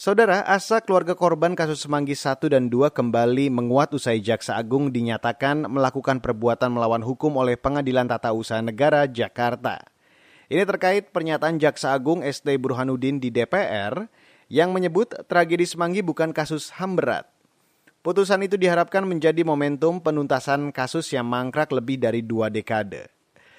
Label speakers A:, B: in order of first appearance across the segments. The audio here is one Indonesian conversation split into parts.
A: Saudara, asa keluarga korban kasus Semanggi 1 dan 2 kembali menguat usai Jaksa Agung dinyatakan melakukan perbuatan melawan hukum oleh Pengadilan Tata Usaha Negara Jakarta. Ini terkait pernyataan Jaksa Agung ST Burhanuddin di DPR yang menyebut tragedi Semanggi bukan kasus HAM berat. Putusan itu diharapkan menjadi momentum penuntasan kasus yang mangkrak lebih dari dua dekade.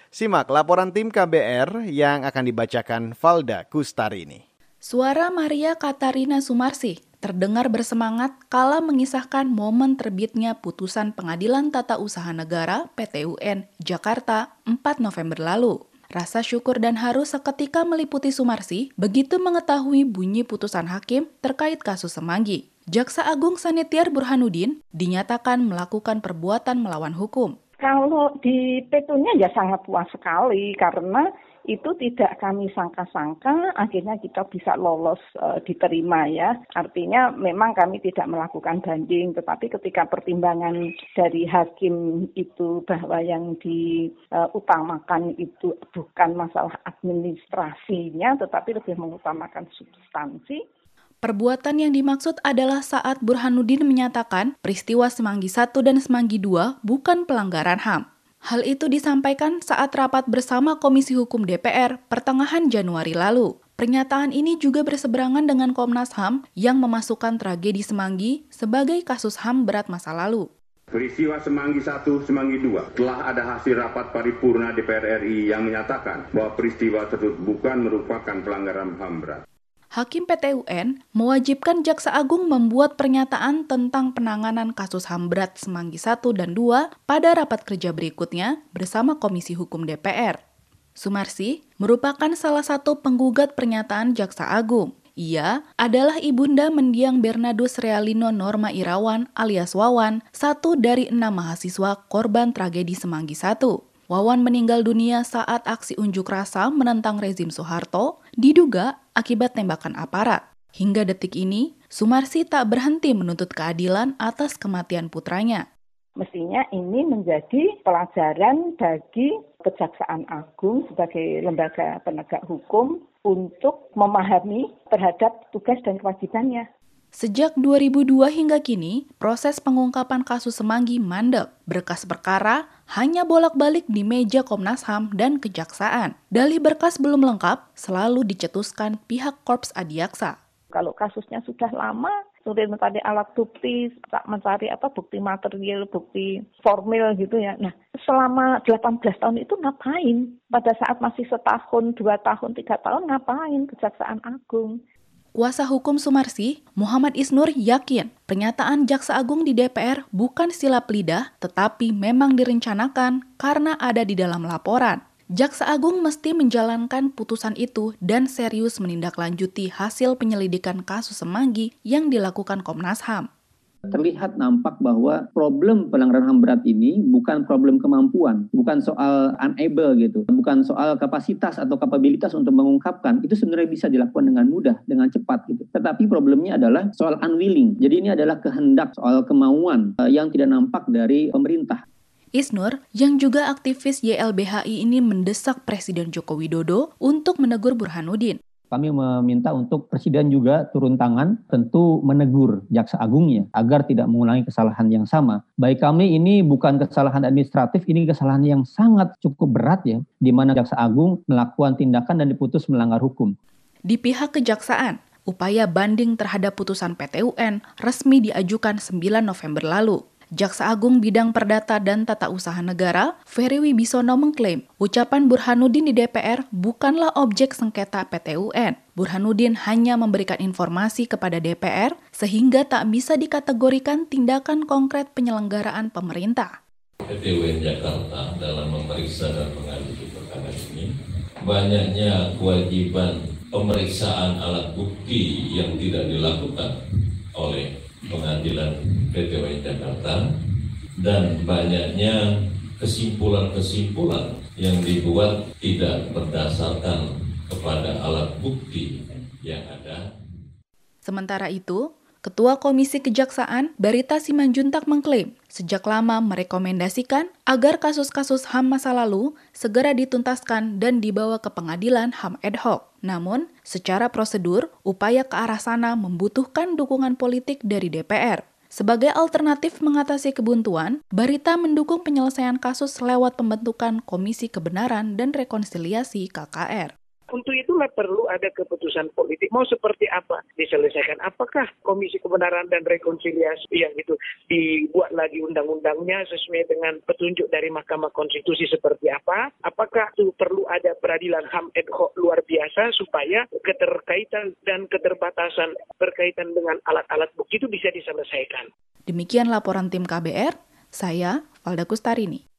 A: Simak laporan tim KBR yang akan dibacakan Valda Kustari ini.
B: Suara Maria Katarina Sumarsi terdengar bersemangat kala mengisahkan momen terbitnya putusan Pengadilan Tata Usaha Negara PTUN Jakarta 4 November lalu. Rasa syukur dan haru seketika meliputi Sumarsi begitu mengetahui bunyi putusan hakim terkait kasus Semanggi. Jaksa Agung Sanitiar Burhanuddin dinyatakan melakukan perbuatan melawan hukum.
C: Kalau di petunya ya sangat puas sekali karena itu tidak kami sangka-sangka akhirnya kita bisa lolos e, diterima ya. Artinya memang kami tidak melakukan banding tetapi ketika pertimbangan dari hakim itu bahwa yang diutamakan itu bukan masalah administrasinya tetapi lebih mengutamakan substansi
B: Perbuatan yang dimaksud adalah saat Burhanuddin menyatakan peristiwa Semanggi 1 dan Semanggi 2 bukan pelanggaran HAM. Hal itu disampaikan saat rapat bersama Komisi Hukum DPR pertengahan Januari lalu. Pernyataan ini juga berseberangan dengan Komnas HAM yang memasukkan tragedi Semanggi sebagai kasus HAM berat masa lalu.
D: Peristiwa Semanggi 1, Semanggi 2 telah ada hasil rapat paripurna DPR RI yang menyatakan bahwa peristiwa tersebut bukan merupakan pelanggaran HAM berat.
B: Hakim PT UN mewajibkan Jaksa Agung membuat pernyataan tentang penanganan kasus HAM berat Semanggi 1 dan 2 pada rapat kerja berikutnya bersama Komisi Hukum DPR. Sumarsi merupakan salah satu penggugat pernyataan Jaksa Agung. Ia adalah ibunda mendiang Bernardus Realino Norma Irawan alias Wawan, satu dari enam mahasiswa korban tragedi Semanggi 1. Wawan meninggal dunia saat aksi unjuk rasa menentang rezim Soeharto, diduga akibat tembakan aparat. Hingga detik ini, Sumarsi tak berhenti menuntut keadilan atas kematian putranya.
C: Mestinya ini menjadi pelajaran bagi Kejaksaan Agung sebagai lembaga penegak hukum untuk memahami terhadap tugas dan kewajibannya.
B: Sejak 2002 hingga kini, proses pengungkapan kasus Semanggi mandek. Berkas perkara hanya bolak-balik di meja Komnas HAM dan Kejaksaan. Dalih berkas belum lengkap selalu dicetuskan pihak Korps Adiaksa.
C: Kalau kasusnya sudah lama, sulit mencari alat bukti, mencari apa bukti material, bukti formil gitu ya. Nah, selama 18 tahun itu ngapain? Pada saat masih setahun, dua tahun, tiga tahun ngapain Kejaksaan Agung?
B: Kuasa hukum Sumarsi, Muhammad Isnur yakin pernyataan Jaksa Agung di DPR bukan silap lidah, tetapi memang direncanakan karena ada di dalam laporan. Jaksa Agung mesti menjalankan putusan itu dan serius menindaklanjuti hasil penyelidikan kasus Semanggi yang dilakukan Komnas HAM
E: terlihat nampak bahwa problem pelanggaran HAM berat ini bukan problem kemampuan, bukan soal unable gitu, bukan soal kapasitas atau kapabilitas untuk mengungkapkan. Itu sebenarnya bisa dilakukan dengan mudah, dengan cepat gitu. Tetapi problemnya adalah soal unwilling. Jadi ini adalah kehendak, soal kemauan uh, yang tidak nampak dari pemerintah.
B: Isnur, yang juga aktivis YLBHI ini mendesak Presiden Joko Widodo untuk menegur Burhanuddin
E: kami meminta untuk Presiden juga turun tangan, tentu menegur Jaksa Agungnya agar tidak mengulangi kesalahan yang sama. Baik kami ini bukan kesalahan administratif, ini kesalahan yang sangat cukup berat ya, di mana Jaksa Agung melakukan tindakan dan diputus melanggar hukum.
B: Di pihak kejaksaan, upaya banding terhadap putusan PT UN resmi diajukan 9 November lalu. Jaksa Agung Bidang Perdata dan Tata Usaha Negara, Ferry Wibisono mengklaim ucapan Burhanuddin di DPR bukanlah objek sengketa PT UN. Burhanuddin hanya memberikan informasi kepada DPR sehingga tak bisa dikategorikan tindakan konkret penyelenggaraan pemerintah.
F: PT UN Jakarta dalam memeriksa dan mengadili perkara ini banyaknya kewajiban pemeriksaan alat bukti yang tidak dilakukan oleh pengadilan PT UN Jakarta dan banyaknya kesimpulan-kesimpulan yang dibuat tidak berdasarkan kepada alat bukti yang ada.
B: Sementara itu, Ketua Komisi Kejaksaan, Barita Simanjuntak mengklaim sejak lama merekomendasikan agar kasus-kasus HAM masa lalu segera dituntaskan dan dibawa ke pengadilan HAM ad hoc. Namun, secara prosedur, upaya ke arah sana membutuhkan dukungan politik dari DPR. Sebagai alternatif mengatasi kebuntuan, Barita mendukung penyelesaian kasus lewat pembentukan Komisi Kebenaran dan Rekonsiliasi KKR.
G: Untuk itulah perlu ada keputusan politik. Mau seperti apa diselesaikan? Apakah Komisi Kebenaran dan Rekonsiliasi yang itu dibuat lagi undang-undangnya sesuai dengan petunjuk dari Mahkamah Konstitusi seperti apa? Apakah itu perlu ada peradilan HAM ad hoc luar biasa supaya keterkaitan dan keterbatasan berkaitan dengan alat-alat bukti itu bisa diselesaikan?
B: Demikian laporan tim KBR, saya Valda Kustarini.